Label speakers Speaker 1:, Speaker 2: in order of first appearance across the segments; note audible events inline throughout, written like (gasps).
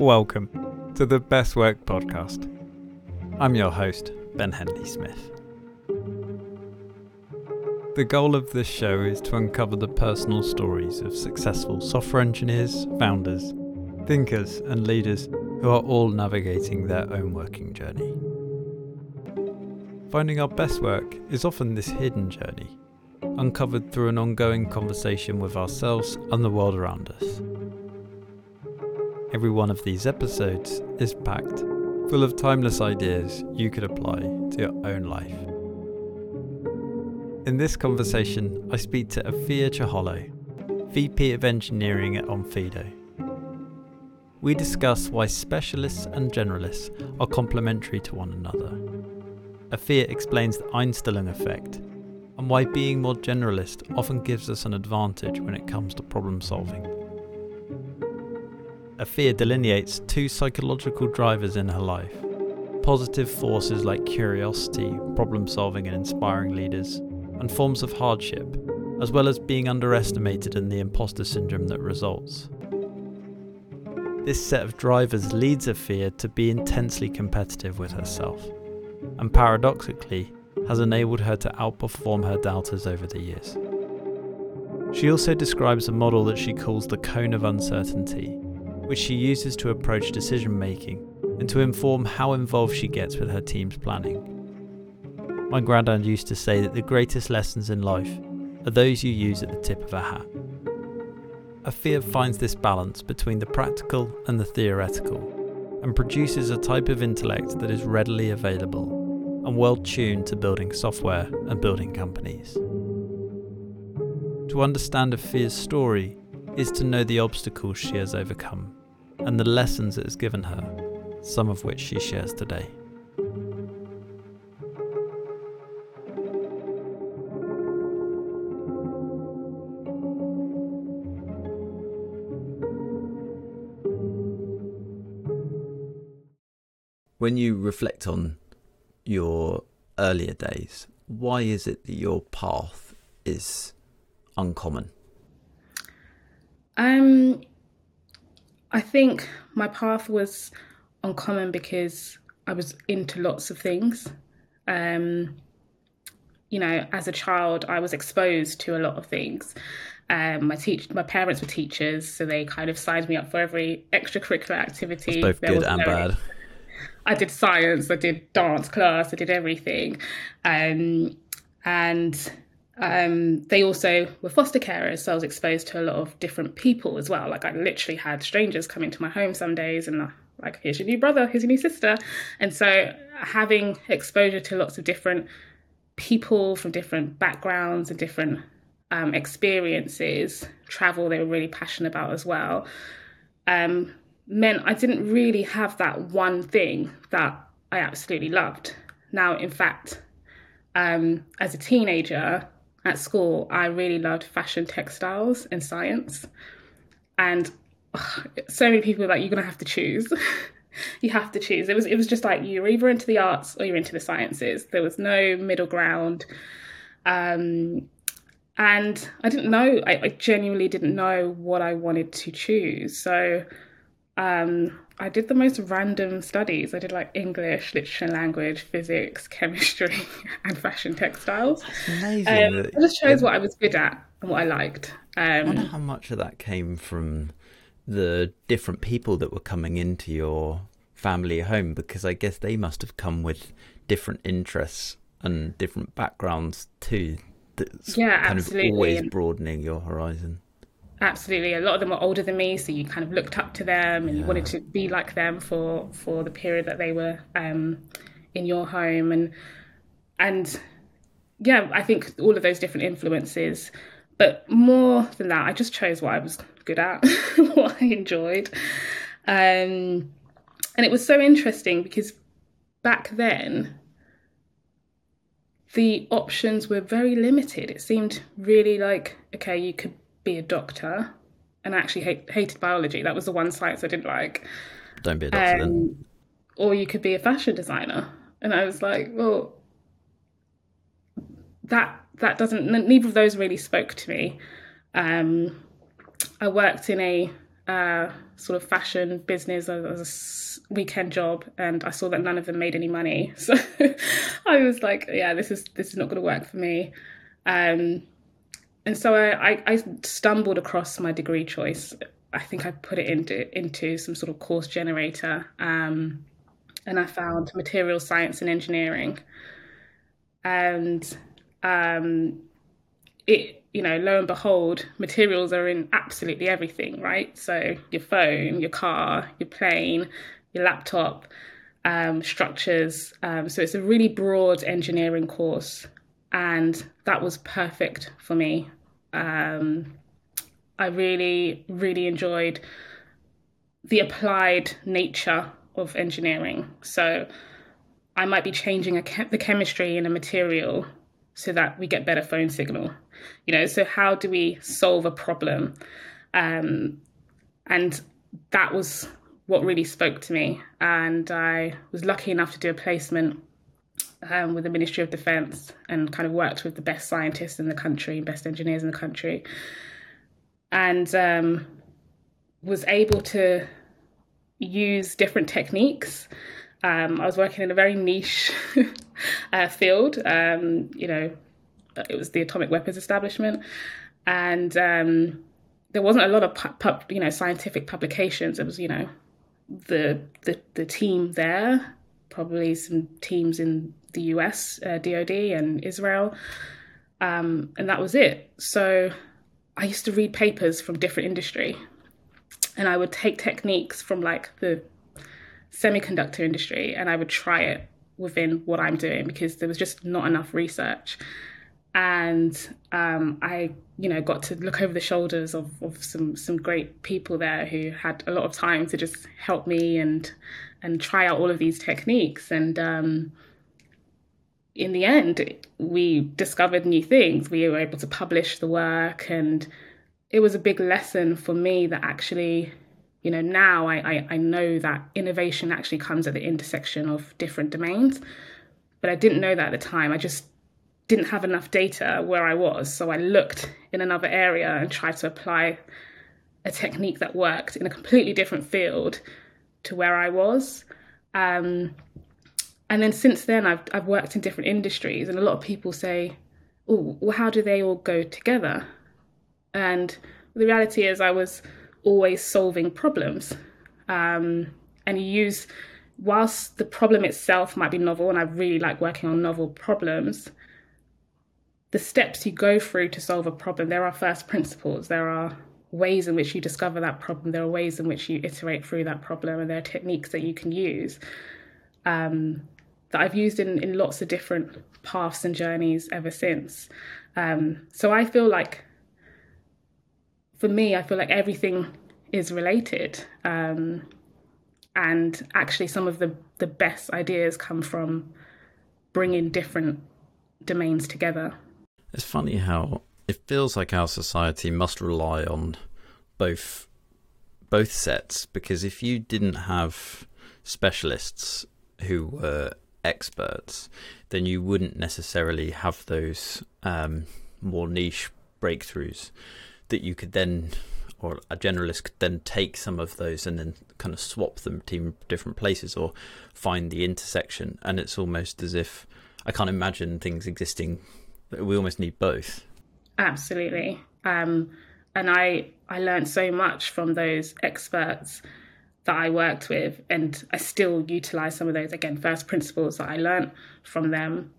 Speaker 1: Welcome to the Best Work Podcast. I'm your host, Ben Henley Smith. The goal of this show is to uncover the personal stories of successful software engineers, founders, thinkers, and leaders who are all navigating their own working journey. Finding our best work is often this hidden journey, uncovered through an ongoing conversation with ourselves and the world around us. Every one of these episodes is packed full of timeless ideas you could apply to your own life. In this conversation, I speak to Afiya Chohollo, VP of Engineering at Onfido. We discuss why specialists and generalists are complementary to one another. Afiya explains the Einstellung effect and why being more generalist often gives us an advantage when it comes to problem solving. Afiya delineates two psychological drivers in her life positive forces like curiosity, problem solving, and inspiring leaders, and forms of hardship, as well as being underestimated and the imposter syndrome that results. This set of drivers leads Afiya to be intensely competitive with herself, and paradoxically, has enabled her to outperform her doubters over the years. She also describes a model that she calls the cone of uncertainty, which she uses to approach decision making and to inform how involved she gets with her team's planning. My granddad used to say that the greatest lessons in life are those you use at the tip of a hat. Afiya finds this balance between the practical and the theoretical and produces a type of intellect that is readily available and well tuned to building software and building companies. To understand Afiya's story is to know the obstacles she has overcome and the lessons it has given her, some of which she shares today.
Speaker 2: When you reflect on your earlier days, why is it that your path is uncommon?
Speaker 3: Um, I think my path was uncommon because I was into lots of things. Um, you know, as a child, I was exposed to a lot of things. Um, my teach, my parents were teachers, so they kind of signed me up for every extracurricular activity.
Speaker 2: That's both
Speaker 3: There
Speaker 2: good and
Speaker 3: no-
Speaker 2: bad.
Speaker 3: I did science, I did dance class, I did everything. Um, and um, they also were foster carers, so I was exposed to a lot of different people as well. Like I literally had strangers come into my home some days and uh, like, here's your new brother, here's your new sister. And so having exposure to lots of different people from different backgrounds and different um, experiences, travel they were really passionate about as well, um, meant I didn't really have that one thing that I absolutely loved. Now, in fact, um, as a teenager at school, I really loved fashion, textiles, and science. And ugh, so many people were like, "You're gonna have to choose. (laughs) you have to choose." It was it was just like you're either into the arts or you're into the sciences. There was no middle ground. Um, and I didn't know. I, I genuinely didn't know what I wanted to choose. So um, I did the most random studies. I did like English, literature and language, physics, chemistry, (laughs) and fashion textiles.
Speaker 2: Amazing.
Speaker 3: Um,
Speaker 2: that-
Speaker 3: I just chose what I was good at and what I liked.
Speaker 2: I wonder
Speaker 3: Um,
Speaker 2: how much of that came from the different people that were coming into your family home because I guess they must have come with different interests and different backgrounds too. That's
Speaker 3: Yeah,
Speaker 2: kind
Speaker 3: absolutely.
Speaker 2: of always broadening your horizon.
Speaker 3: Absolutely, a lot of them were older than me, so you kind of looked up to them and you wanted to be like them for for the period that they were um, in your home, and and yeah, I think all of those different influences. But more than that, I just chose what I was good at, (laughs) what I enjoyed. Um, and it was so interesting because back then, the options were very limited. It seemed really like, okay, you could be a doctor. And I actually hate, hated biology. That was the one science I didn't like.
Speaker 2: Don't be a doctor then.
Speaker 3: Um, or you could be a fashion designer. And I was like, well, that that doesn't. Neither of those really spoke to me. Um, I worked in a uh, sort of fashion business as a weekend job, and I saw that none of them made any money. (laughs) So (laughs) I was like, yeah, this is this is not going to work for me. Um, and so I, I, I stumbled across my degree choice. I think I put it into into some sort of course generator, um, and I found material science and engineering, and um, it you know lo and behold, materials are in absolutely everything, right? So your phone, your car, your plane, your laptop, um, structures. Um, so it's a really broad engineering course and that was perfect for me. Um, I really, really enjoyed the applied nature of engineering. So I might be changing the chemistry in a material so that we get better phone signal. You know, so how do we solve a problem? Um, and that was what really spoke to me. And I was lucky enough to do a placement um, with the Ministry of Defence and kind of worked with the best scientists in the country, best engineers in the country, and um, was able to use different techniques. Um, I was working in a very niche (laughs) uh, field. Um, you know, it was the atomic weapons establishment, and um, there wasn't a lot of pu- pu- you know scientific publications. It was you know the the the team there, probably some teams in the US, uh, DoD, and Israel. Um, and that was it. So I used to read papers from different industry, and I would take techniques from like the semiconductor industry, and I would try it within what I'm doing because there was just not enough research. And um, I, you know, got to look over the shoulders of, of some some great people there who had a lot of time to just help me and and try out all of these techniques. And um, in the end, we discovered new things. We were able to publish the work, and it was a big lesson for me that actually, you know, now I, I, I know that innovation actually comes at the intersection of different domains. But I didn't know that at the time. I just didn't have enough data where I was. So I looked in another area and tried to apply a technique that worked in a completely different field to where I was. Um, and then since then, I've I've worked in different industries, and a lot of people say, "Oh, well, how do they all go together?" And the reality is, I was always solving problems, um, and you use whilst the problem itself might be novel, and I really like working on novel problems. The steps you go through to solve a problem, there are first principles. There are ways in which you discover that problem. There are ways in which you iterate through that problem, and there are techniques that you can use. Um, that I've used in, in lots of different paths and journeys ever since. Um, so I feel like, for me, I feel like everything is related. Um, and actually, some of the, the best ideas come from bringing different domains together.
Speaker 1: It's funny how it feels like our society must rely on both both sets because if you didn't have specialists who were experts, then you wouldn't necessarily have those um, more niche breakthroughs that you could then, or a generalist could then take some of those and then kind of swap them to different places or find the intersection. And it's almost as if I can't imagine things existing. We almost need both.
Speaker 3: Absolutely. Um, and I I learned so much from those experts that I worked with, and I still utilize some of those again first principles that I learned from them.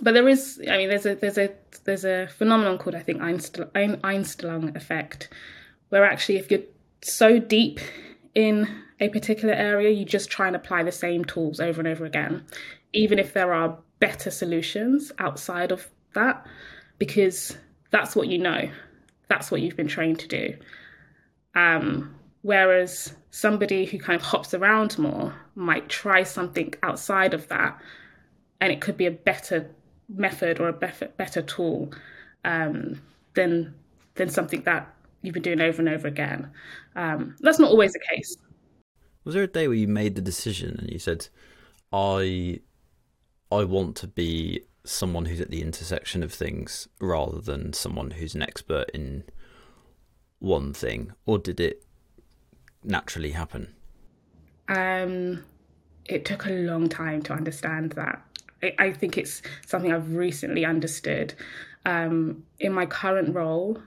Speaker 3: But there is, I mean, there's a there's a there's a phenomenon called I think Einstein Einstein effect, where actually if you're so deep in a particular area, you just try and apply the same tools over and over again, even if there are better solutions outside of that, because that's what you know, that's what you've been trained to do. Um, Whereas somebody who kind of hops around more might try something outside of that, and it could be a better method or a better, tool um, than than something that you've been doing over and over again. Um, that's not always the case.
Speaker 1: Was there a day where you made the decision and you said, "I, I want to be someone who's at the intersection of things rather than someone who's an expert in one thing," or did it naturally happen?
Speaker 3: Um, it took a long time to understand that. I, I think it's something I've recently understood. Um, in my current role,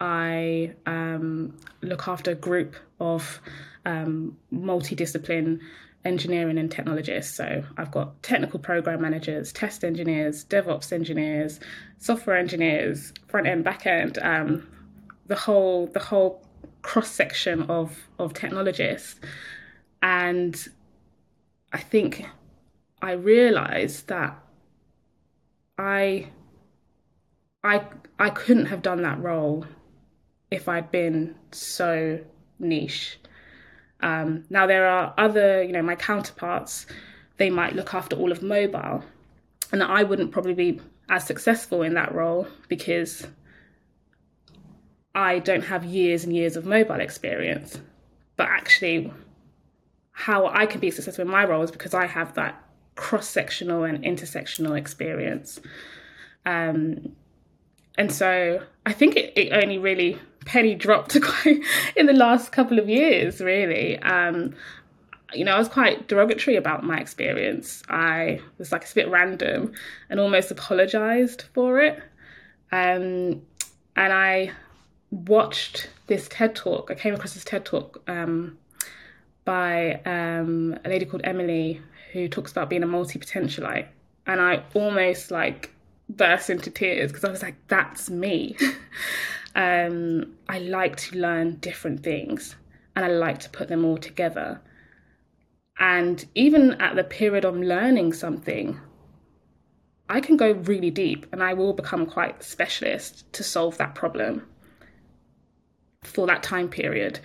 Speaker 3: I um, look after a group of um, multidiscipline engineering and technologists. So I've got technical program managers, test engineers, DevOps engineers, software engineers, front end, back end, um, the whole the whole cross section of of technologists. And I think I realized that I I I couldn't have done that role if I'd been so niche. Um, now there are other, you know, my counterparts. They might look after all of mobile, and I wouldn't probably be as successful in that role because I don't have years and years of mobile experience. But actually, how I can be successful in my role is because I have that cross sectional and intersectional experience. Um, and so I think it, it only really penny dropped (laughs) in the last couple of years, really. Um, you know, I was quite derogatory about my experience. I was like a bit random and almost apologized for it. Um, and I watched this TED talk. I came across this TED talk um, by um, a lady called Emily who talks about being a multi potentialite. And I almost like burst into tears because I was like, that's me. (laughs) um, I like to learn different things and I like to put them all together. And even at the period I'm learning something, I can go really deep and I will become quite specialist to solve that problem for that time period.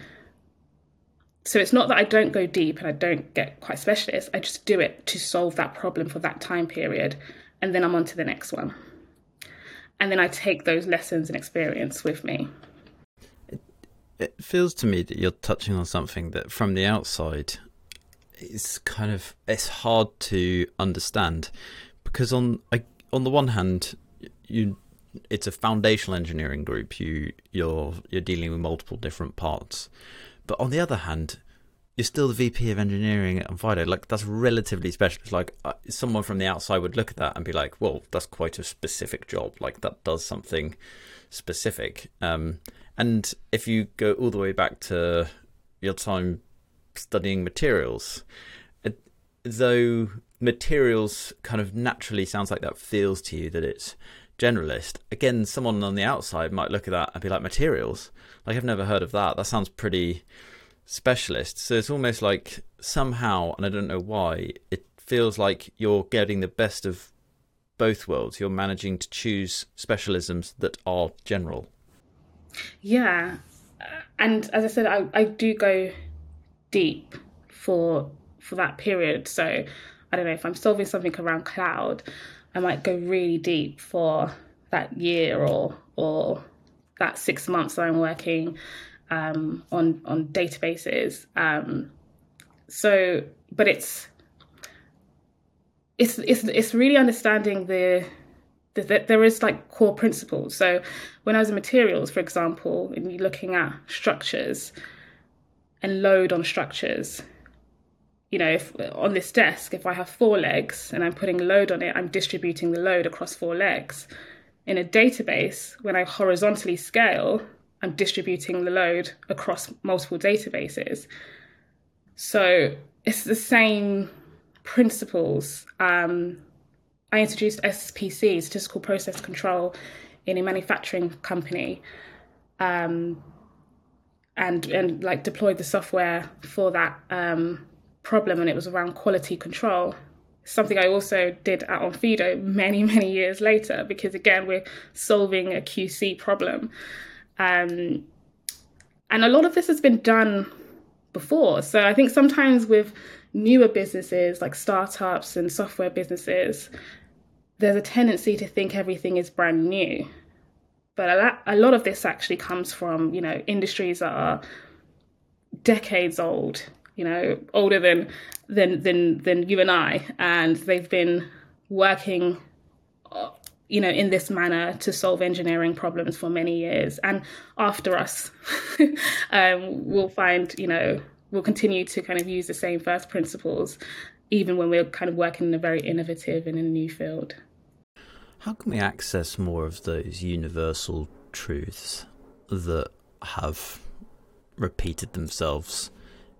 Speaker 3: So it's not that I don't go deep and I don't get quite specialist, I just do it to solve that problem for that time period and then I'm on to the next one. And then I take those lessons and experience with me.
Speaker 1: It, it feels to me that you're touching on something that from the outside is kind of it's hard to understand because on on the one hand you it's a foundational engineering group you you're you're dealing with multiple different parts but on the other hand you're still the VP of engineering at Onfido. Like that's relatively special. Like uh, someone from the outside would look at that and be like, "Well, that's quite a specific job. Like that does something specific." Um, and if you go all the way back to your time studying materials, it, though materials kind of naturally sounds like that feels to you that it's generalist. Again, someone on the outside might look at that and be like, "Materials? Like I've never heard of that. That sounds pretty." specialist. So it's almost like somehow, and I don't know why, it feels like you're getting the best of both worlds. You're managing to choose specialisms that are general.
Speaker 3: Yeah. And as I said, I, I do go deep for for that period. So I don't know if I'm solving something around cloud, I might go really deep for that year or or that six months that I'm working um, on on databases. Um, so, but it's it's it's it's really understanding the that there is like core principles. So when I was in materials, for example, and you're looking at structures and load on structures, you know, if on this desk, if I have four legs and I'm putting load on it, I'm distributing the load across four legs. In a database, when I horizontally scale, I'm distributing the load across multiple databases. So it's the same principles. Um, I introduced SPC, statistical process control, in a manufacturing company, um, and and like deployed the software for that um, problem, and it was around quality control. Something I also did at Onfido many (laughs) many years later, because again we're solving a QC problem. Um, and a lot of this has been done before. So I think sometimes with newer businesses like startups and software businesses, there's a tendency to think everything is brand new. But a lot, a lot of this actually comes from, you know, industries that are decades old, you know, older than than than than you and I, and they've been working you know, in this manner to solve engineering problems for many years. And after us, (laughs) um, we'll find, you know, we'll continue to kind of use the same first principles, even when we're kind of working in a very innovative and a new field.
Speaker 1: How can we access more of those universal truths that have repeated themselves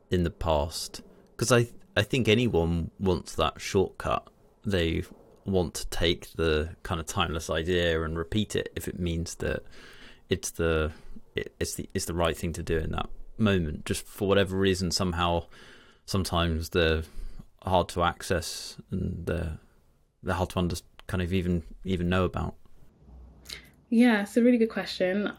Speaker 1: in the past? Because I I think anyone wants that shortcut. They want to take the kind of timeless idea and repeat it if it means that it's the it's the it's the right thing to do in that moment. Just for whatever reason, somehow, sometimes they're hard to access and they're they're hard to under, kind of even even know about.
Speaker 3: Yeah, it's a really good question.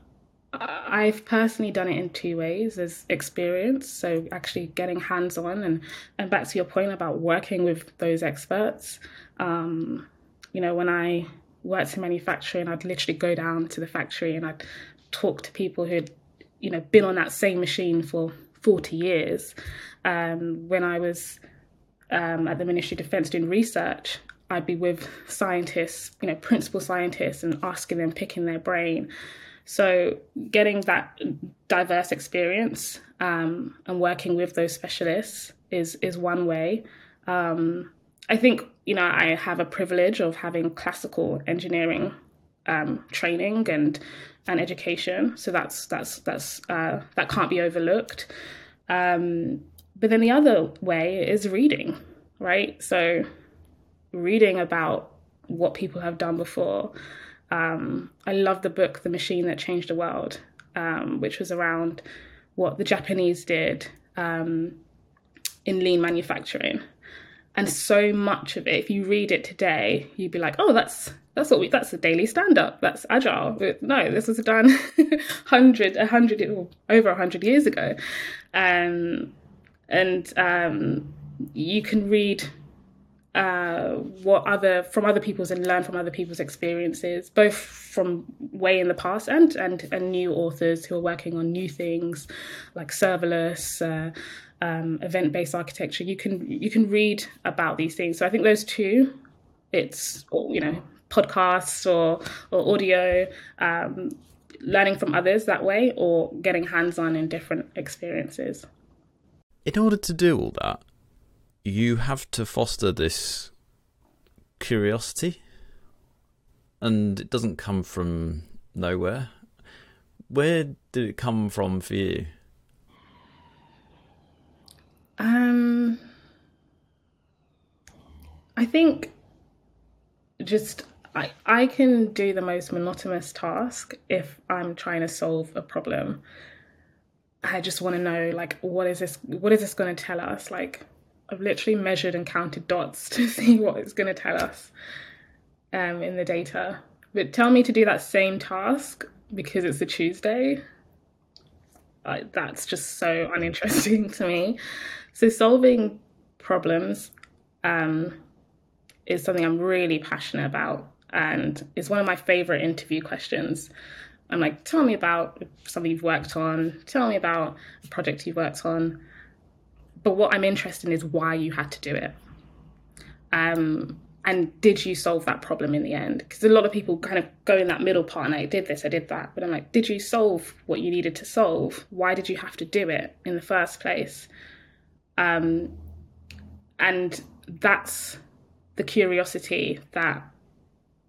Speaker 3: I've personally done it in two ways as experience. So actually getting hands on and, and back to your point about working with those experts. Um, you know, when I worked in manufacturing, I'd literally go down to the factory and I'd talk to people who'd, you know, been on that same machine for 40 years. Um, when I was um, at the Ministry of Defence doing research, I'd be with scientists, you know, principal scientists, and asking them, picking their brain. So, getting that diverse experience um, and working with those specialists is is one way. Um, I think you know I have a privilege of having classical engineering um, training and and education, so that's that's that's uh, that can't be overlooked. Um, but then the other way is reading, right? So reading about what people have done before um, I love the book The Machine That Changed the World, um, which was around what the Japanese did um, in lean manufacturing. And so much of it, if you read it today, you'd be like, "Oh, that's that's what we that's a daily stand up. That's agile." No, this was done (laughs) hundred, a hundred, over a hundred years ago, um, and um, you can read uh, what other from other people's and learn from other people's experiences, both from way in the past and and, and new authors who are working on new things like serverless. Uh, um, event-based architecture you can you can read about these things so i think those two it's you know podcasts or or audio um, learning from others that way or getting hands-on in different experiences
Speaker 1: in order to do all that you have to foster this curiosity, and it doesn't come from nowhere. Where did it come from for you?
Speaker 3: Um, I think just I I can do the most monotonous task if I'm trying to solve a problem. I just want to know like what is this what is this going to tell us like I've literally measured and counted dots (laughs) to see what it's going to tell us um, in the data. But tell me to do that same task because it's a Tuesday. Uh, that's just so (laughs) uninteresting to me. So solving problems um, is something I'm really passionate about, and it's one of my favorite interview questions. I'm like, tell me about something you've worked on. Tell me about a project you've worked on but what I'm interested in is why you had to do it. Um, and did you solve that problem in the end? Because a lot of people kind of go in that middle part and I did this, I did that. But I'm like, did you solve what you needed to solve? Why did you have to do it in the first place? Um, and that's the curiosity that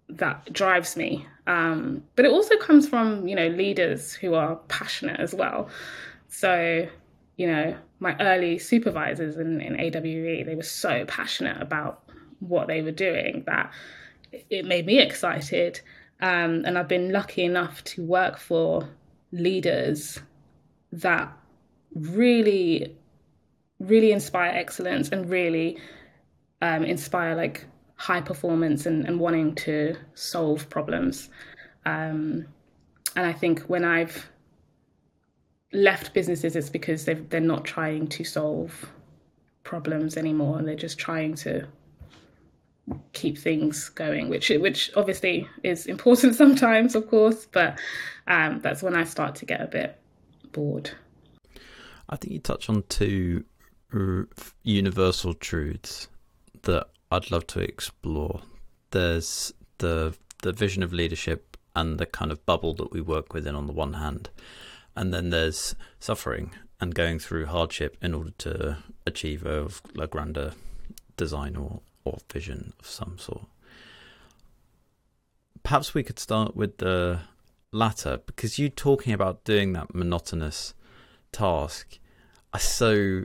Speaker 3: that drives me. Um, but it also comes from you know leaders who are passionate as well. So you know my early supervisors in, in AWE, they were so passionate about what they were doing that it made me excited. Um, and I've been lucky enough to work for leaders that really, really inspire excellence and really um, inspire like high performance and, and wanting to solve problems. Um, and I think when I've left businesses, it's because they they're not trying to solve problems anymore, and they're just trying to keep things going, which which obviously is important (laughs) sometimes, of course, but um, that's when I start to get a bit bored.
Speaker 1: I think you touch on two universal truths that I'd love to explore. There's the the vision of leadership and the kind of bubble that we work within on the one hand, and then there's suffering and going through hardship in order to achieve a, a grander design or, or vision of some sort. Perhaps we could start with the latter because you talking about doing that monotonous task. I so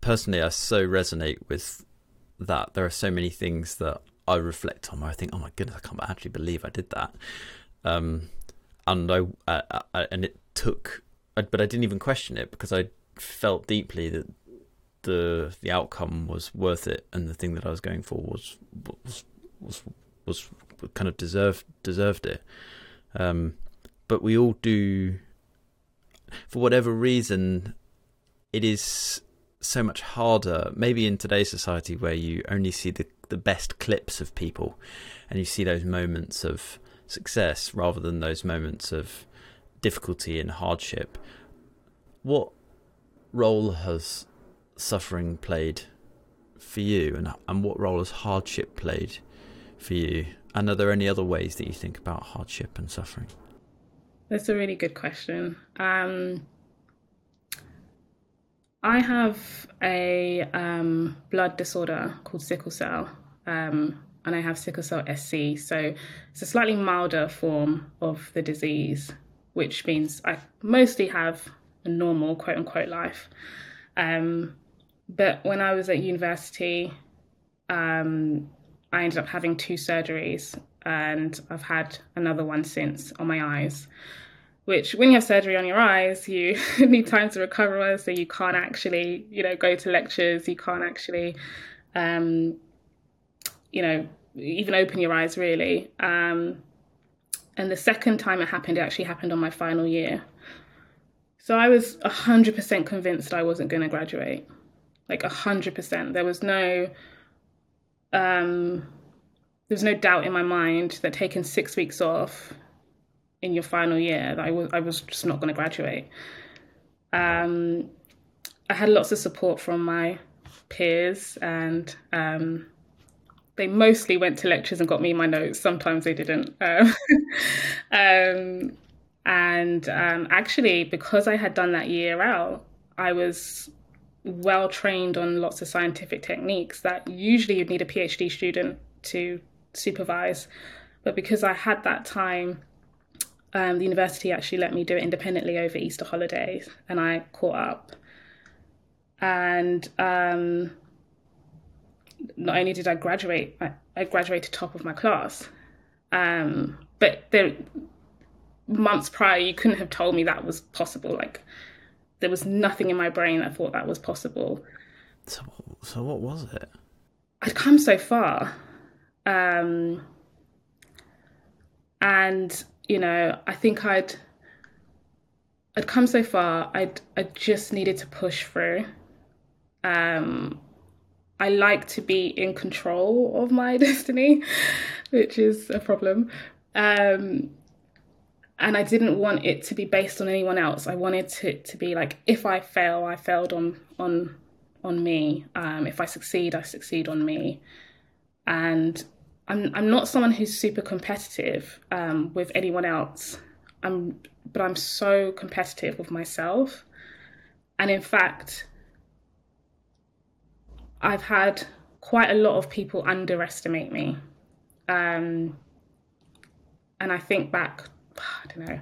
Speaker 1: personally, I so resonate with that. There are so many things that I reflect on where I think, oh my goodness, I can't actually believe I did that. Um, and I, I, I, and it took, but I didn't even question it because I felt deeply that the the outcome was worth it, and the thing that I was going for was was was was kind of deserved deserved it. Um, but we all do, for whatever reason, it is so much harder. Maybe in today's society where you only see the the best clips of people, and you see those moments of success rather than those moments of difficulty and hardship. What role has suffering played for you, and and what role has hardship played for you? And are there any other ways that you think about hardship and suffering?
Speaker 3: That's a really good question. Um, I have a um, blood disorder called sickle cell, um, and I have sickle cell SC. So it's a slightly milder form of the disease, which means I mostly have a normal, quote unquote, life. Um, but when I was at university, um, I ended up having two surgeries, and I've had another one since on my eyes which when you have surgery on your eyes, you (laughs) need time to recover. So you can't actually, you know, go to lectures. You can't actually, um, you know, even open your eyes really. Um, and the second time it happened, it actually happened on my final year. So I was 100% convinced I wasn't going to graduate. Like 100%. There was no um there was no doubt in my mind that taking 6 weeks off in your final year that I was I was just not going to graduate. Um, I had lots of support from my peers, and um, they mostly went to lectures and got me my notes. Sometimes they didn't. Um, (laughs) um, and um, actually, because I had done that year out, I was well trained on lots of scientific techniques that usually you'd need a PhD student to supervise. But because I had that time um, the university actually let me do it independently over Easter holidays, and I caught up. And um, not only did I graduate, I, I graduated top of my class. Um, but the months prior, you couldn't have told me that was possible. Like there was nothing in my brain that thought that was possible.
Speaker 1: So, so what was it?
Speaker 3: I'd come so far, um, and you know, I think I'd I'd come so far. I'd I just needed to push through. Um, I like to be in control of my (laughs) destiny, which is a problem. Um, and I didn't want it to be based on anyone else. I wanted it to be like if I fail, I failed on on on me. Um, if I succeed, I succeed on me. And I'm I'm not someone who's super competitive um, with anyone else. I'm, but I'm so competitive with myself, and in fact, I've had quite a lot of people underestimate me. Um, and I think back, (sighs) I don't know,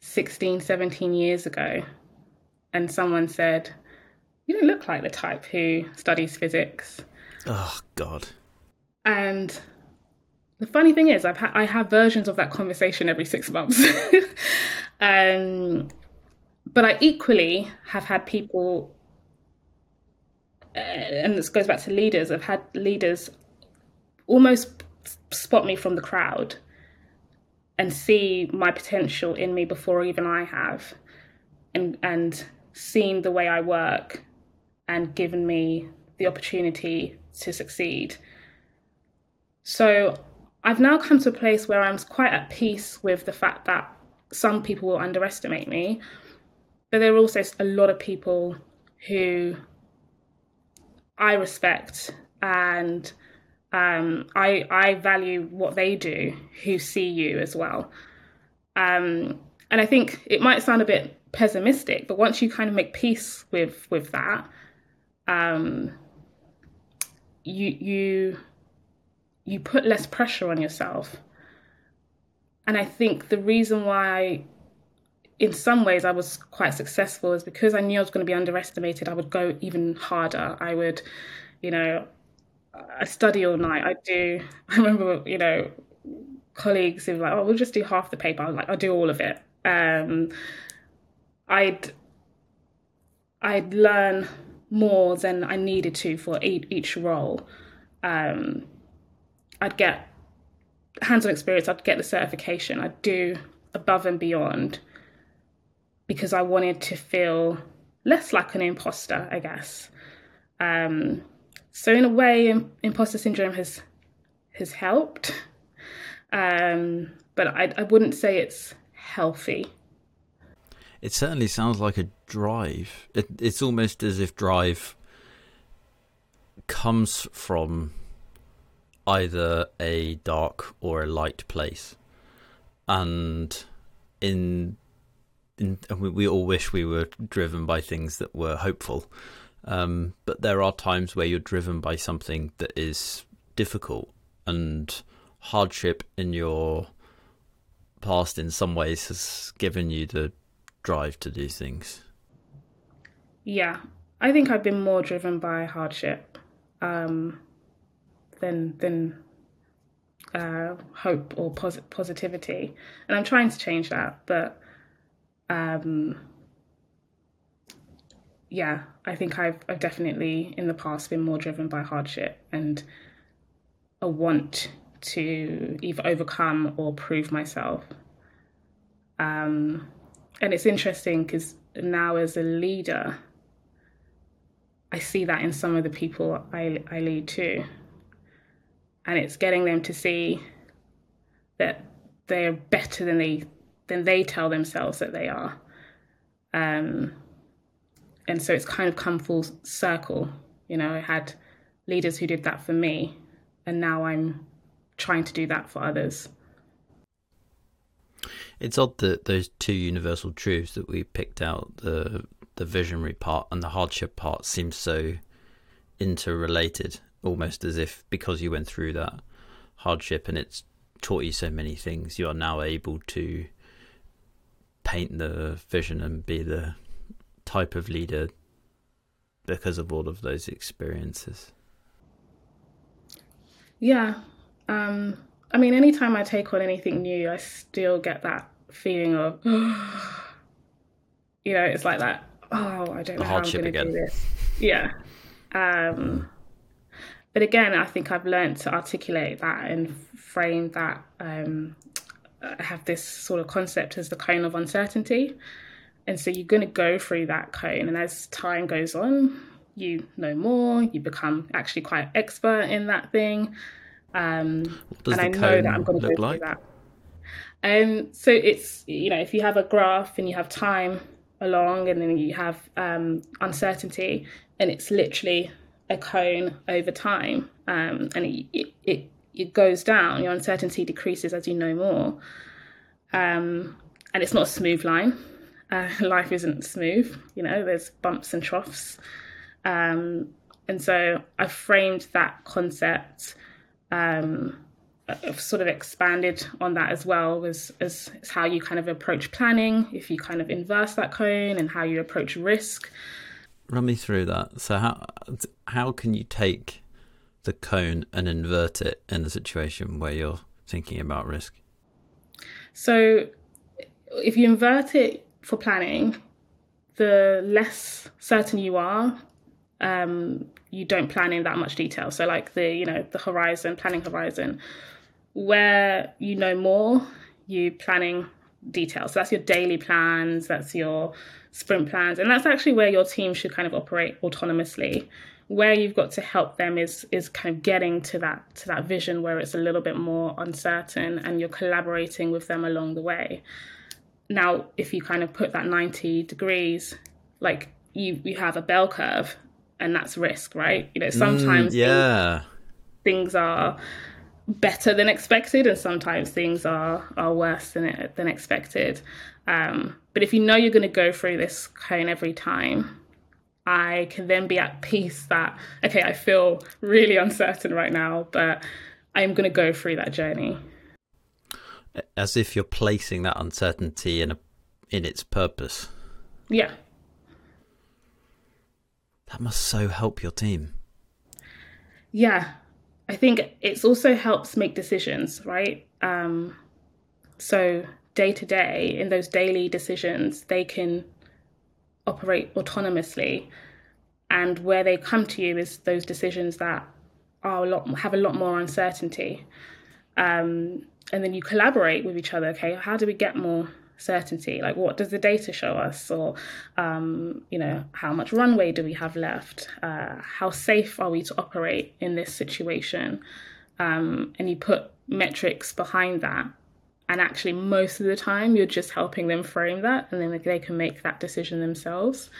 Speaker 3: 16, 17 years ago, and someone said, You don't look like the type who studies physics.
Speaker 1: Oh, God.
Speaker 3: And the funny thing is, I've ha- I have versions of that conversation every six months. (laughs) um, but I equally have had people, Uh, and this goes back to leaders, I've had leaders almost spot me from the crowd and see my potential in me before even I have, and, and seen the way I work and given me the opportunity to succeed. So I've now come to a place where I'm quite at peace with the fact that some people will underestimate me, but there are also a lot of people who I respect and Um, I I value what they do, who see you as well. Um, and I think it might sound a bit pessimistic, but once you kind of make peace with with that, um, you you you put less pressure on yourself. And I think the reason why in some ways I was quite successful is because I knew I was going to be underestimated. I would go even harder. I would, you know, I study all night. I do. (laughs) I remember, you know, colleagues who were like, "Oh, we'll just do half the paper." I was like, "I'll do all of it." Um, I'd I'd learn more than I needed to for each role. Um, I'd get hands-on experience. I'd get the certification. I'd do above and beyond because I wanted to feel less like an imposter, I guess. Um, so in a way, imposter syndrome has has helped, um, but I, I wouldn't say it's healthy.
Speaker 1: It certainly sounds like a drive. It, it's almost as if drive comes from either a dark or a light place, and in in, we all wish we were driven by things that were hopeful. Um, but there are times where you're driven by something that is difficult and hardship in your past in some ways has given you the drive to do things.
Speaker 3: Yeah, I think I've been more driven by hardship um, than than uh, hope or pos- positivity, and I'm trying to change that. But um, yeah, I think I've, I've definitely in the past been more driven by hardship and a want to either overcome or prove myself. Um, and it's interesting because now as a leader, I see that in some of the people I, I lead too. And it's getting them to see that they're better than they than they tell themselves that they are. Um, and so it's kind of come full circle. You know, I had leaders who did that for me, and now I'm trying to do that for others.
Speaker 1: It's odd that those two universal truths that we picked out, the the visionary part and the hardship part, seem so interrelated, almost as if because you went through that hardship and it's taught you so many things, you are now able to paint the vision and be the type of leader because of all of those experiences.
Speaker 3: Yeah. Um, I mean, anytime I take on anything new, I still get that feeling of, (gasps) you know, it's like that, oh, I don't know how I'm going to do this. Yeah. Um, but again, I think I've learned to articulate that and frame that um, have this sort of concept as the cone of uncertainty. And so you're going to go through that cone. And as time goes on, you know more, you become actually quite expert in that thing. Um, and I know that I'm going to go like? through that. Um, so it's, you know, if you have a graph and you have time along and then you have um, uncertainty, and it's literally a cone over time. Um, and it, it, it it goes down, your uncertainty decreases as you know more. Um, and it's not a smooth line. Uh, (laughs) life isn't smooth, you know, there's bumps and troughs. Um, and so I framed that concept, um, I've sort of expanded on that as well as, as, as how you kind of approach planning, if you kind of inverse that cone and how you approach risk.
Speaker 1: Run me through that. So how how can you take the cone and invert it in a situation where you're thinking about risk?
Speaker 3: So, if you invert it for planning, the less certain you are, um, you don't plan in that much detail. So, like the you know the horizon, planning horizon, where you know more, you planning details. So that's your daily plans, that's your sprint plans, and that's actually where your team should kind of operate autonomously where you've got to help them is is kind of getting to that to that vision where it's a little bit more uncertain and you're collaborating with them along the way. Now if you kind of put that 90 degrees like you you have a bell curve and that's risk right? You know sometimes
Speaker 1: mm, yeah.
Speaker 3: things, things are better than expected, and sometimes things are are worse than it, than expected. Um, but if you know you're going to go through this cone every time, I can then be at peace that okay, I feel really uncertain right now, but I'm going to go through that journey.
Speaker 1: As if you're placing that uncertainty in a in its purpose.
Speaker 3: Yeah.
Speaker 1: That must so help your team.
Speaker 3: Yeah, I think it's also helps make decisions, right? Um, so day to day, in those daily decisions, they can operate autonomously, and where they come to you is those decisions that are a lot have a lot more uncertainty. Um, and then you collaborate with each other. Okay, how do we get more certainty? Like what does the data show us? Or um, you know how much runway do we have left? Uh, how safe are we to operate in this situation? Um, and you put metrics behind that and actually most of the time you're just helping them frame that and then they can make that decision themselves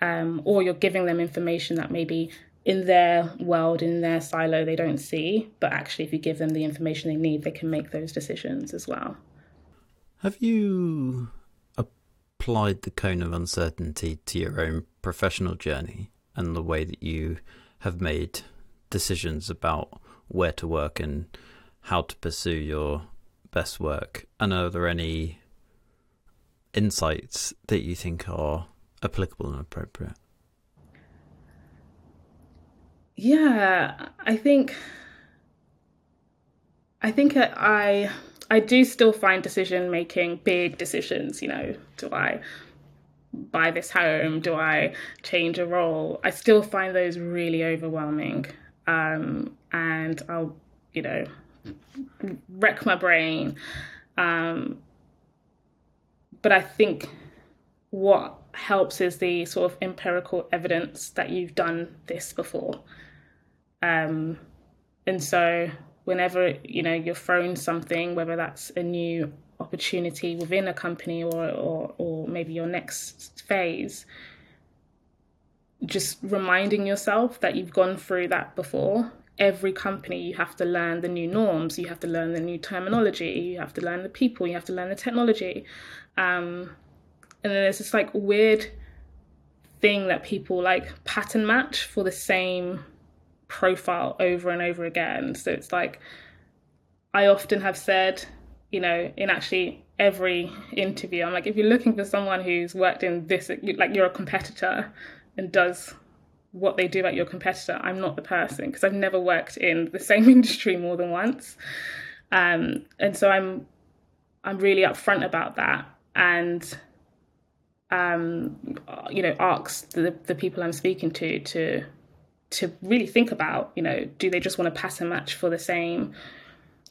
Speaker 3: um, or you're giving them information that maybe in their world in their silo they don't see. But actually if you give them the information they need they can make those decisions as well.
Speaker 1: Have you applied the cone of uncertainty to your own professional journey and the way that you have made decisions about where to work and how to pursue your best work? And are there any insights that you think are applicable and appropriate?
Speaker 3: Yeah, I think I think I I do still find decision making big decisions. You know, do I buy this home? Do I change a role? I still find those really overwhelming, um, and I'll you know wreck my brain. Um, but I think what helps is the sort of empirical evidence that you've done this before. Um, and so whenever you know you're thrown something, whether that's a new opportunity within a company or or, or maybe your next phase, just reminding yourself that you've gone through that before. Every company, you have to learn the new norms, you have to learn the new terminology, you have to learn the people, you have to learn the technology. Um, and then there's this like weird thing that people like pattern match for the same profile over and over again. So it's like I often have said, you know, in actually every interview, I'm like, if you're looking for someone who's worked in this, like you're a competitor and does what they do at your competitor, I'm not the person because I've never worked in the same (laughs) industry more than once. Um, and so I'm I'm really upfront about that and um, you know ask the the people I'm speaking to to to really think about, you know, do they just want to pass a match for the same?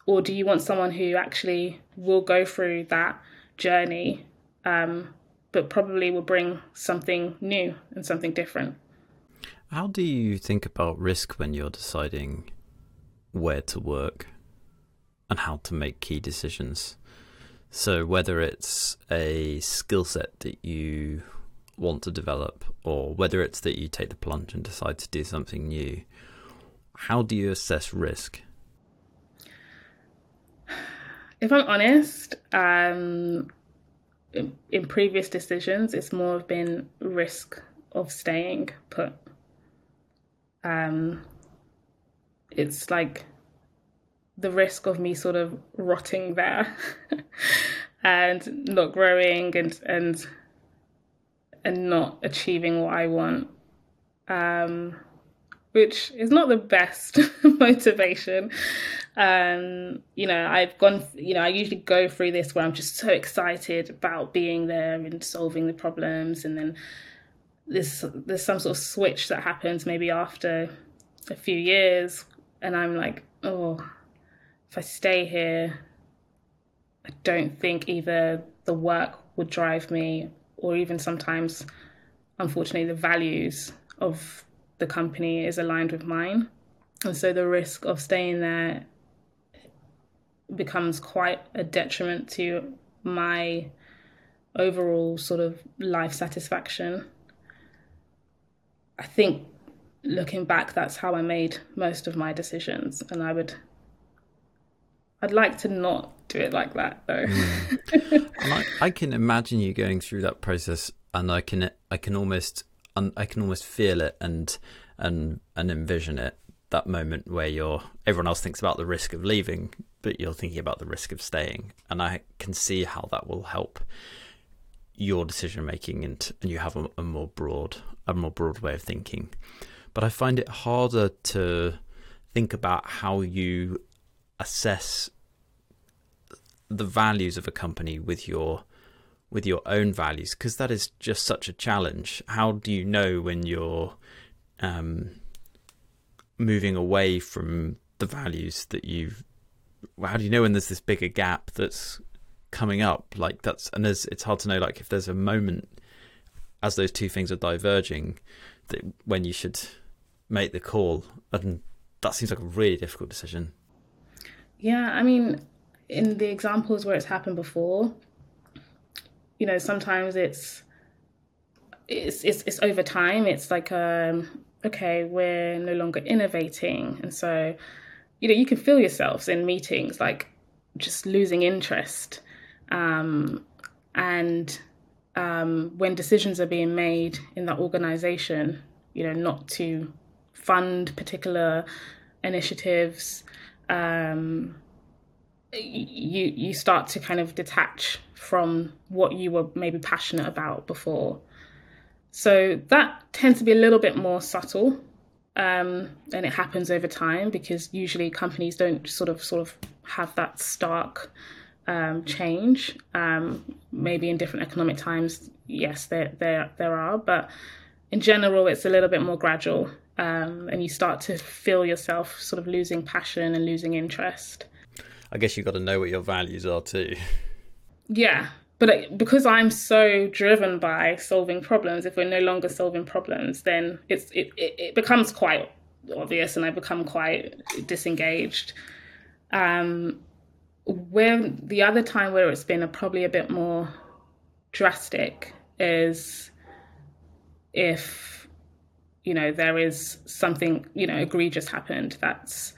Speaker 3: Or do you want someone who actually will go through that journey, um, but probably will bring something new and something different?
Speaker 1: How do you think about risk when you're deciding where to work and how to make key decisions? So, whether it's a skill set that you want to develop, or whether it's that you take the plunge and decide to do something new, how do you assess risk?
Speaker 3: If I'm honest, um, in, in previous decisions, it's more of been risk of staying put. Um, it's like the risk of me sort of rotting there (laughs) and not growing and and and not achieving what I want, um, which is not the best (laughs) motivation. Um, you know, I've gone, you know, I usually go through this where I'm just so excited about being there and solving the problems, and then there's there's some sort of switch that happens maybe after a few years, and I'm like, oh, if I stay here, I don't think either the work would drive me or even sometimes, unfortunately, the values of the company is aligned with mine. And so the risk of staying there becomes quite a detriment to my overall sort of life satisfaction. I think looking back, that's how I made most of my decisions, and I would. I'd like to not do it like that, though. (laughs)
Speaker 1: Mm. I, I can imagine you going through that process, and I can I can almost I can almost feel it and and and envision it that moment where you're everyone else thinks about the risk of leaving but you're thinking about the risk of staying and i can see how that will help your decision making and, and you have a, a more broad a more broad way of thinking. But i find it harder to think about how you assess the values of a company with your with your own values because that is just such a challenge. How do you know when you're um, moving away from the values that you've how do you know when there's this bigger gap that's coming up like that's and it's hard to know like if there's a moment as those two things are diverging that when you should make the call and that seems like a really difficult decision
Speaker 3: yeah i mean in the examples where it's happened before you know sometimes it's it's it's, it's over time it's like um okay, we're no longer innovating. And so, you know, you can feel yourselves in meetings like just losing interest. Um, and um, when decisions are being made in that organization, you know, not to fund particular initiatives, um, you you start to kind of detach from what you were maybe passionate about before. So that tends to be a little bit more subtle. Um, and it happens over time because usually companies don't sort of sort of have that stark um, change. Um, maybe in different economic times, yes, there there there are, but in general, it's a little bit more gradual, um, and you start to feel yourself sort of losing passion and losing interest.
Speaker 1: I guess you've got to know what your values are too.
Speaker 3: Yeah, but because I'm so driven by solving problems, if we're no longer solving problems, then it's it, it, it becomes quite obvious, and I become quite disengaged. Um, where the other time where it's been a, probably a bit more drastic is if you know there is something you know egregious happened that's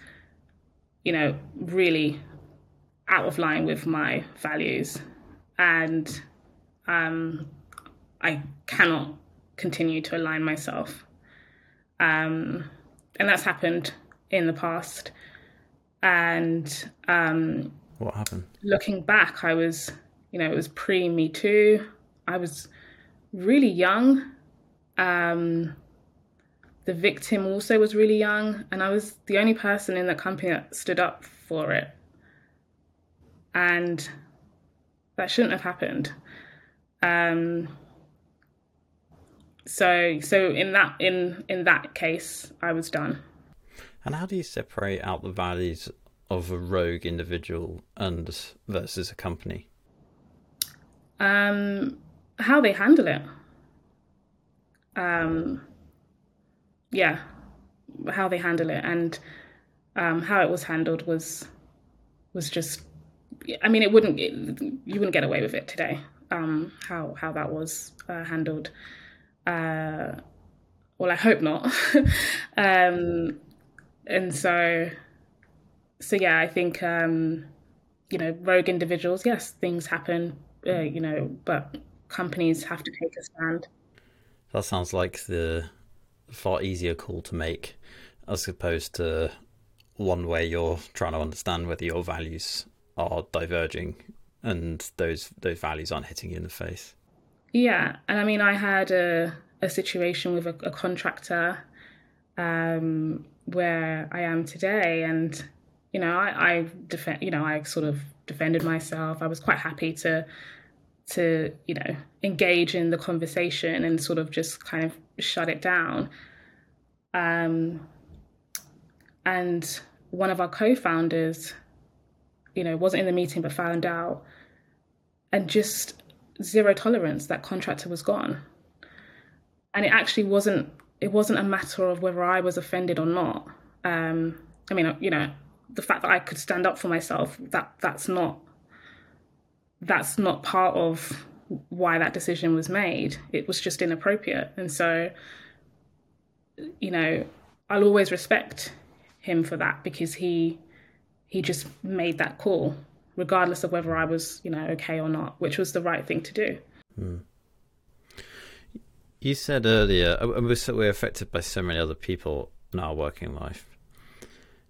Speaker 3: you know really out of line with my values and um, I cannot continue to align myself. Um, and that's happened in the past. And um,
Speaker 1: what happened?
Speaker 3: Looking back, I was, you know, it was pre Me Too. I was really young. Um, the victim also was really young, and I was the only person in the company that stood up for it. And that shouldn't have happened. Um, so so in that in in that case, I was done.
Speaker 1: And how do you separate out the values of a rogue individual and versus a company?
Speaker 3: Um, how they handle it. Um, yeah, how they handle it and um, how it was handled was was just I mean, it wouldn't it, you wouldn't get away with it today. Um, how how that was uh, handled. Uh, well, I hope not. (laughs) um, and so, so yeah, I think um, you know, rogue individuals. Yes, things happen. Uh, you know, but companies have to take a stand.
Speaker 1: That sounds like the far easier call to make, as opposed to one where you're trying to understand whether your values are diverging and those those values aren't hitting you in the face.
Speaker 3: Yeah, and I mean, I had a a situation with a, a contractor um, where I am today, and you know, I, I defend, you know, I sort of defended myself. I was quite happy to to you know engage in the conversation and sort of just kind of shut it down. Um, and one of our co-founders you know, wasn't in the meeting but found out, and just zero tolerance. That contractor was gone, and it actually wasn't. It wasn't a matter of whether I was offended or not. Um, I mean, you know, the fact that I could stand up for myself that that's not that's not part of why that decision was made. It was just inappropriate, and so you know, I'll always respect him for that because he he just made that call, regardless of whether I was, you know, okay or not, which was the right thing to do. Hmm.
Speaker 1: You said earlier, we're affected by so many other people in our working life.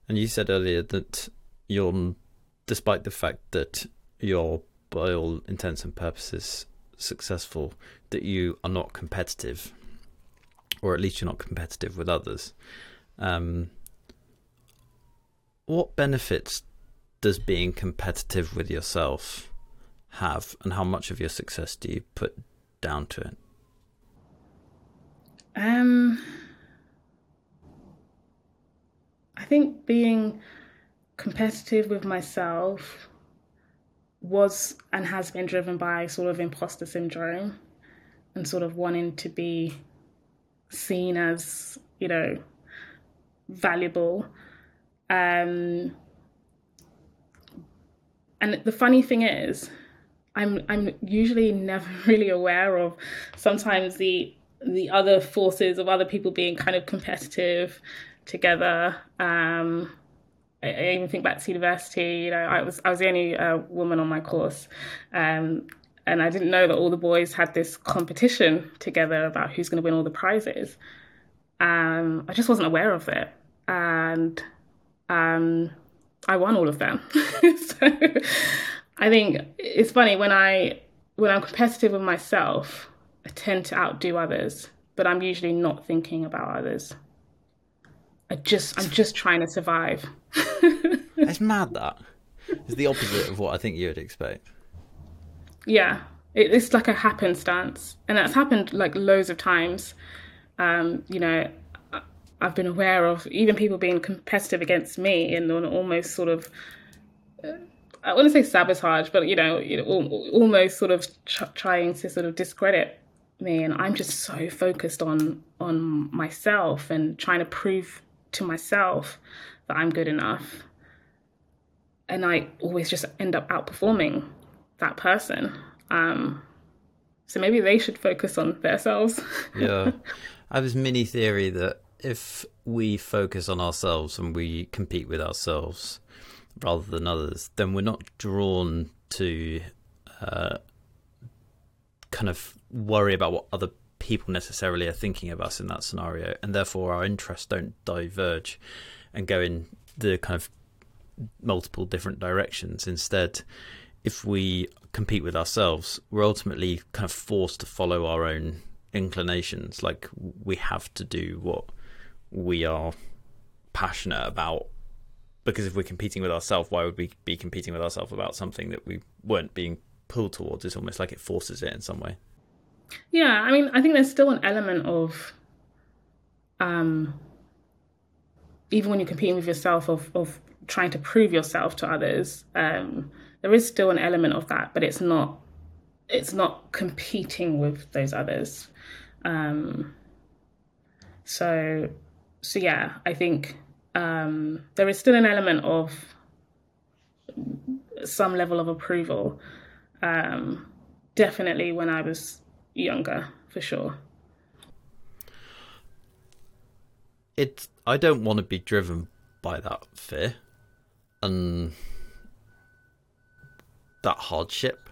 Speaker 1: And you said earlier that you're, despite the fact that you're, by all intents and purposes, successful, that you are not competitive, or at least you're not competitive with others. Um, what benefits does being competitive with yourself have, and how much of your success do you put down to it?
Speaker 3: Um, I think being competitive with myself was and has been driven by sort of imposter syndrome and sort of wanting to be seen as, you know, valuable. Um, and the funny thing is, I'm I'm usually never (laughs) really aware of sometimes the the other forces of other people being kind of competitive together. Um, I, I even think back to university. You know, I was I was the only uh, woman on my course, um, and I didn't know that all the boys had this competition together about who's going to win all the prizes. Um, I just wasn't aware of it, and um, I won all of them. (laughs) so I think it's funny when I when I'm competitive with myself, I tend to outdo others, but I'm usually not thinking about others. I just I'm just trying to survive. (laughs)
Speaker 1: it's mad that. It's the opposite of what I think you would expect.
Speaker 3: Yeah, it, it's like a happenstance, and that's happened like loads of times. Um, you know, I've been aware of even people being competitive against me in an almost sort of uh, I want to say sabotage, but you know, you know almost sort of trying to sort of discredit me, and I'm just so focused on on myself and trying to prove to myself that I'm good enough, and I always just end up outperforming that person. Um, so maybe they should focus on themselves. (laughs)
Speaker 1: yeah, I have this mini theory that if we focus on ourselves and we compete with ourselves rather than others, then we're not drawn to uh, kind of worry about what other people necessarily are thinking of us in that scenario, and therefore our interests don't diverge and go in the kind of multiple different directions. Instead, if we compete with ourselves, we're ultimately kind of forced to follow our own inclinations. Like we have to do what we are passionate about because if we're competing with ourselves why would we be competing with ourselves about something that we weren't being pulled towards it's almost like it forces it in some way
Speaker 3: yeah i mean i think there's still an element of um even when you're competing with yourself of of trying to prove yourself to others um there is still an element of that but it's not it's not competing with those others um so so yeah, I think um, there is still an element of some level of approval. Um, definitely when I was younger, for sure.
Speaker 1: It. I don't want to be driven by that fear and that hardship.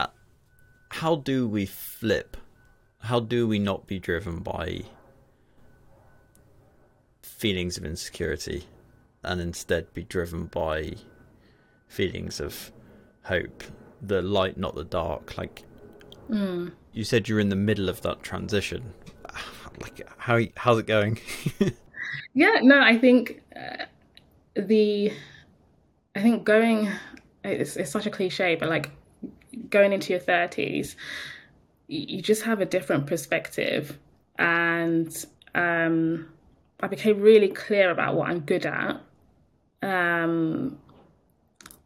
Speaker 1: Uh, how do we flip? How do we not be driven by feelings of insecurity and instead be driven by feelings of hope the light not the dark like mm. you said you're in the middle of that transition (sighs) like how how's it going (laughs)
Speaker 3: yeah no i think uh, the i think going it's, it's such a cliche but like going into your 30s you just have a different perspective and um I became really clear about what I'm good at. Um,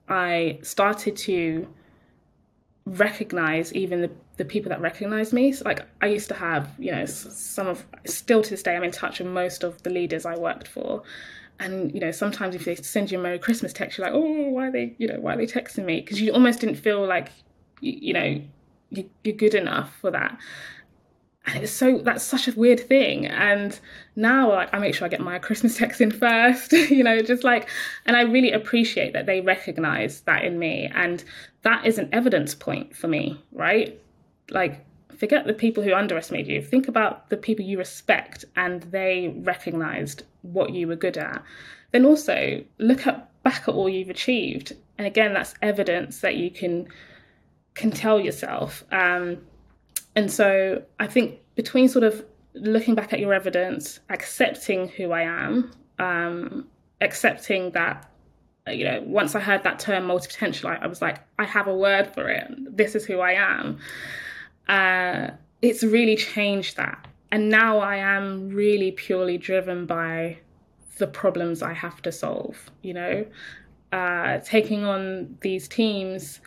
Speaker 3: I started to recognize even the, the people that recognize me. So, like, I used to have, you know, some of, still to this day, I'm in touch with most of the leaders I worked for. And, you know, sometimes if they send you a Merry Christmas text, you're like, oh, why are they, you know, why are they texting me? Because you almost didn't feel like, you, you know, you, you're good enough for that. and it's so that's such a weird thing and now like i make sure i get my christmas text in first (laughs) you know just like and i really appreciate that they recognize that in me and that is an evidence point for me right like forget the people who underestimated you think about the people you respect and they recognized what you were good at then also look at back at all you've achieved and again that's evidence that you can can tell yourself um, and so I think between sort of looking back at your evidence, accepting who I am, um, accepting that, you know, once I heard that term multi-potential, I, I, was like, I have a word for it. This is who I am. Uh, it's really changed that. And now I am really purely driven by the problems I have to solve, you know, uh, taking on these teams.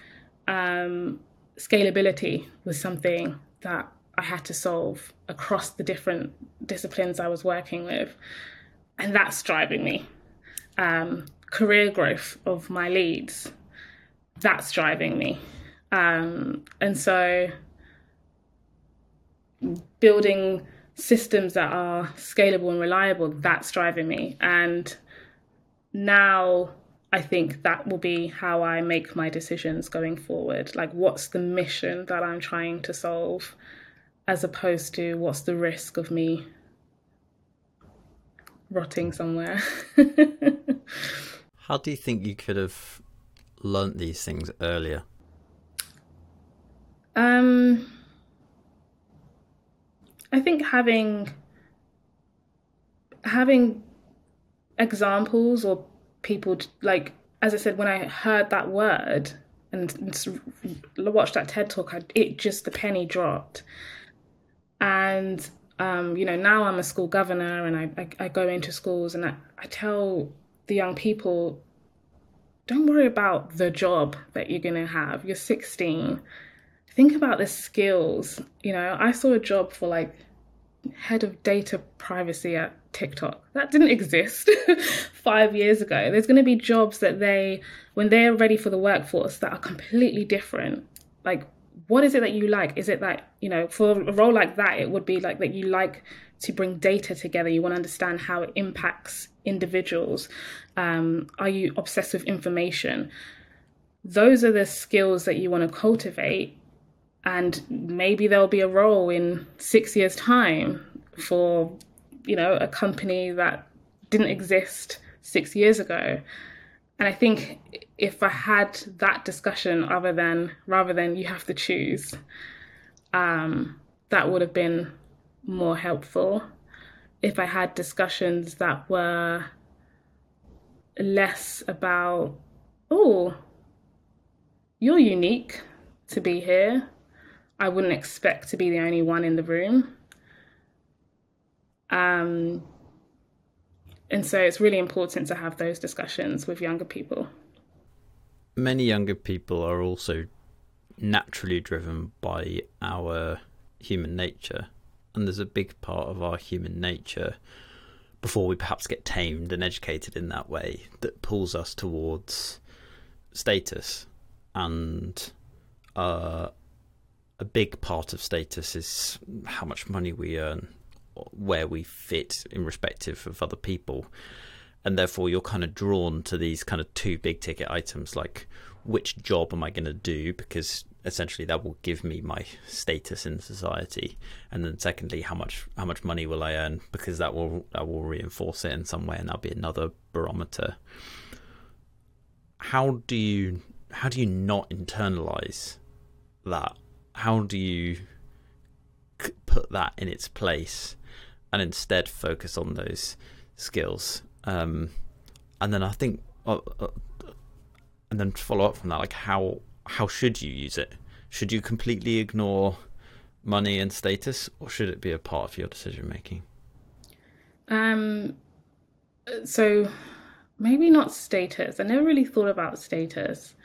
Speaker 3: Um, scalability was something that I had to solve across the different disciplines I was working with. And that's driving me. Um, career growth of my leads, that's driving me. Um, and so building systems that are scalable and reliable, that's driving me. And now I think that will be how I make my decisions going forward. Like, what's the mission that I'm trying to solve, as opposed to what's the risk of me rotting somewhere. (laughs)
Speaker 1: how do you think you could have learnt these things earlier?
Speaker 3: Um, I think having having examples or people like as I said when I heard that word and, and watched that TED talk, I, it just the penny dropped. And um, you know now I'm a school governor and I, I, I go into schools and I, I tell the young people, don't worry about the job that you're gonna have. You're 16. Think about the skills. You know, I saw a job for like head of data privacy at TikTok. That didn't exist (laughs) five years ago. There's going to be jobs that they, when they're ready for the workforce, that are completely different. Like, what is it that you like? Is it that, you know, for a role like that, it would be like that you like to bring data together. You want to understand how it impacts individuals. Um, are you obsessed with information? Those are the skills that you want to cultivate and maybe there'll be a role in six years' time for, you know, a company that didn't exist six years ago. And I think if I had that discussion, other than rather than you have to choose, um, that would have been more helpful. If I had discussions that were less about, oh, you're unique to be here. I wouldn't expect to be the only one in the room. Um, and so it's really important to have those discussions with younger people.
Speaker 1: Many younger people are also naturally driven by our human nature. And there's a big part of our human nature before we perhaps get tamed and educated in that way that pulls us towards status and uh, a big part of status is how much money we earn, where we fit in respective of other people. And therefore, you're kind of drawn to these kind of two big ticket items like which job am I going to do? Because essentially that will give me my status in society and then secondly how much how much money will i earn because that will that will reinforce it in some way and that'll be another barometer how do you how do you not internalize that how do you put that in its place and instead focus on those skills? Um, and then I think, uh, uh, and then follow up from that, like how how should you use it? Should you completely ignore money and status, or should it be a part of your decision making?
Speaker 3: Um, so maybe not status. I never really thought about status,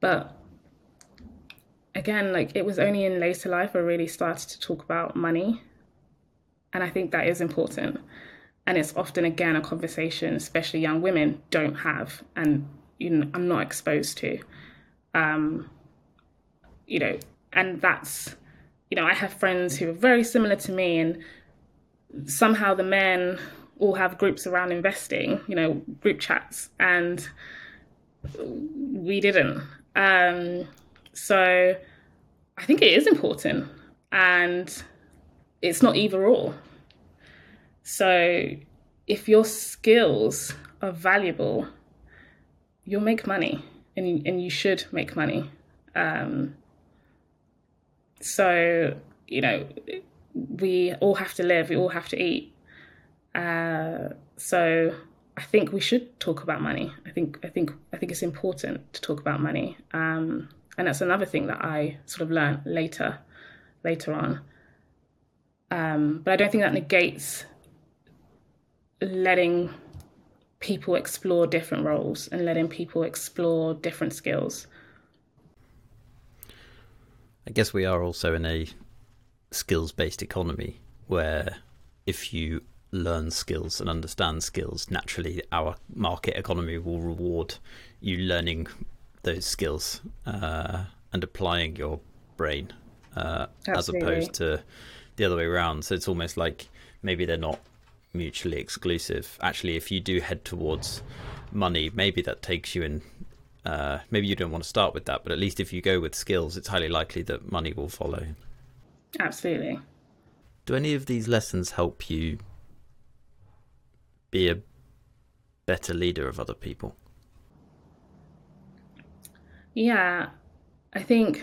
Speaker 3: but again, like it was only in later life I really started to talk about money. And I think that is important. And it's often, again, a conversation, especially young women don't have, and you know, I'm not exposed to. Um, you know, and that's you know, I have friends who are very similar to me, and somehow the men all have groups around investing, you know, group chats, and we didn't. Um, so I think it is important, and it's not either or. So if your skills are valuable, you'll make money, and and you should make money. Um, so you know, we all have to live. We all have to eat. Uh, so I think we should talk about money. I think I think I think it's important to talk about money, um, and that's another thing that I sort of learned later, later on. Um, but I don't think that negates letting people explore different roles and letting people explore different skills.
Speaker 1: I guess we are also in a skills based economy where if you learn skills and understand skills, naturally our market economy will reward you learning those skills uh, and applying your brain uh, as opposed to the other way around. So it's almost like maybe they're not mutually exclusive. Actually, if you do head towards money, maybe that takes you in. Uh, maybe you don't want to start with that, but at least if you go with skills, it's highly likely that money will follow.
Speaker 3: Absolutely.
Speaker 1: Do any of these lessons help you be a better leader of other people?
Speaker 3: Yeah, I think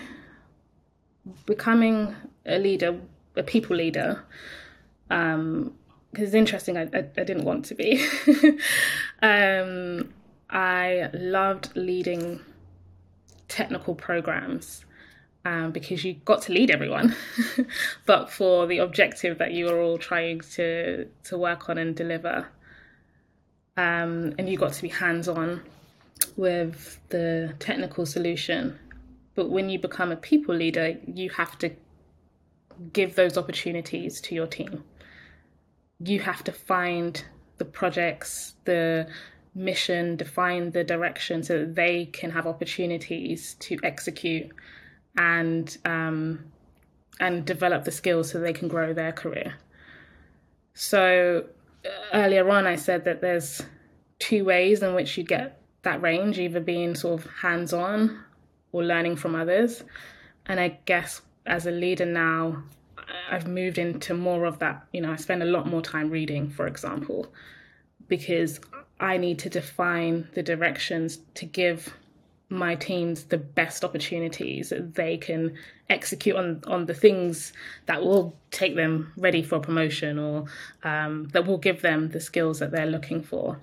Speaker 3: becoming a leader, a people leader, um, because it's interesting. I, I, I, didn't want to be. (laughs) um, I loved leading technical programs um, because you got to lead everyone, (laughs) but for the objective that you were all trying to to work on and deliver. Um, and you got to be hands on with the technical solution. But when you become a people leader, you have to give those opportunities to your team. You have to find the projects, the mission, define the direction so that they can have opportunities to execute and um, and develop the skills so they can grow their career. So earlier on, I said that there's two ways in which you get that range, either being sort of hands on or learning from others. And I guess as a leader now, I've moved into more of that. You know, I spend a lot more time reading, for example, because I need to define the directions to give my teams the best opportunities they can execute on on the things that will take them ready for promotion or um, that will give them the skills that they're looking for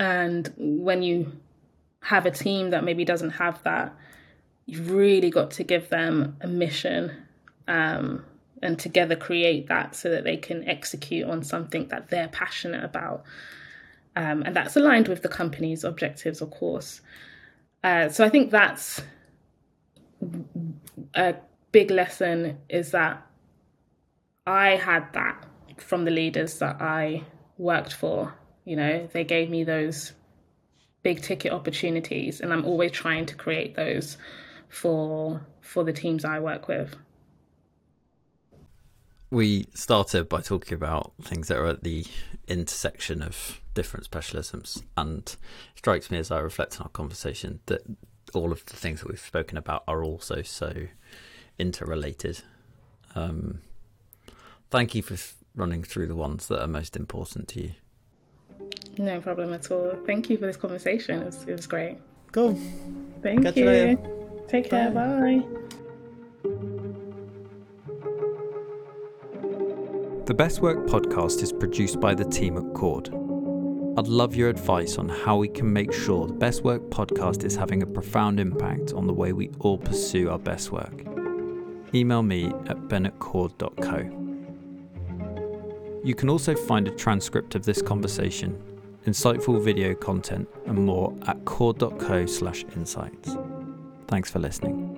Speaker 3: and when you have a team that maybe doesn't have that you've really got to give them a mission um, and together create that so that they can execute on something that they're passionate about um, and that's aligned with the company's objectives of course uh, so I think that's a big lesson is that I had that from the leaders that I worked for. You know, they gave me those big ticket opportunities, and I'm always trying to create those for for the teams I work with.
Speaker 1: We started by talking about things that are at the intersection of different specialisms, and strikes me as I reflect on our conversation that all of the things that we've spoken about are also so interrelated. Um, thank you for running through the ones that are most important to you.
Speaker 3: No problem at all. Thank you for this conversation. It was, it was great.
Speaker 1: Cool.
Speaker 3: Thank Catch you. you Take care. Bye.
Speaker 4: The Best Work podcast is produced by the team at Cord. I'd love your advice on how we can make sure the Best Work podcast is having a profound impact on the way we all pursue our best work. Email me at ben@cord.co. You can also find a transcript of this conversation, insightful video content, and more at cord.co/insights. Thanks for listening.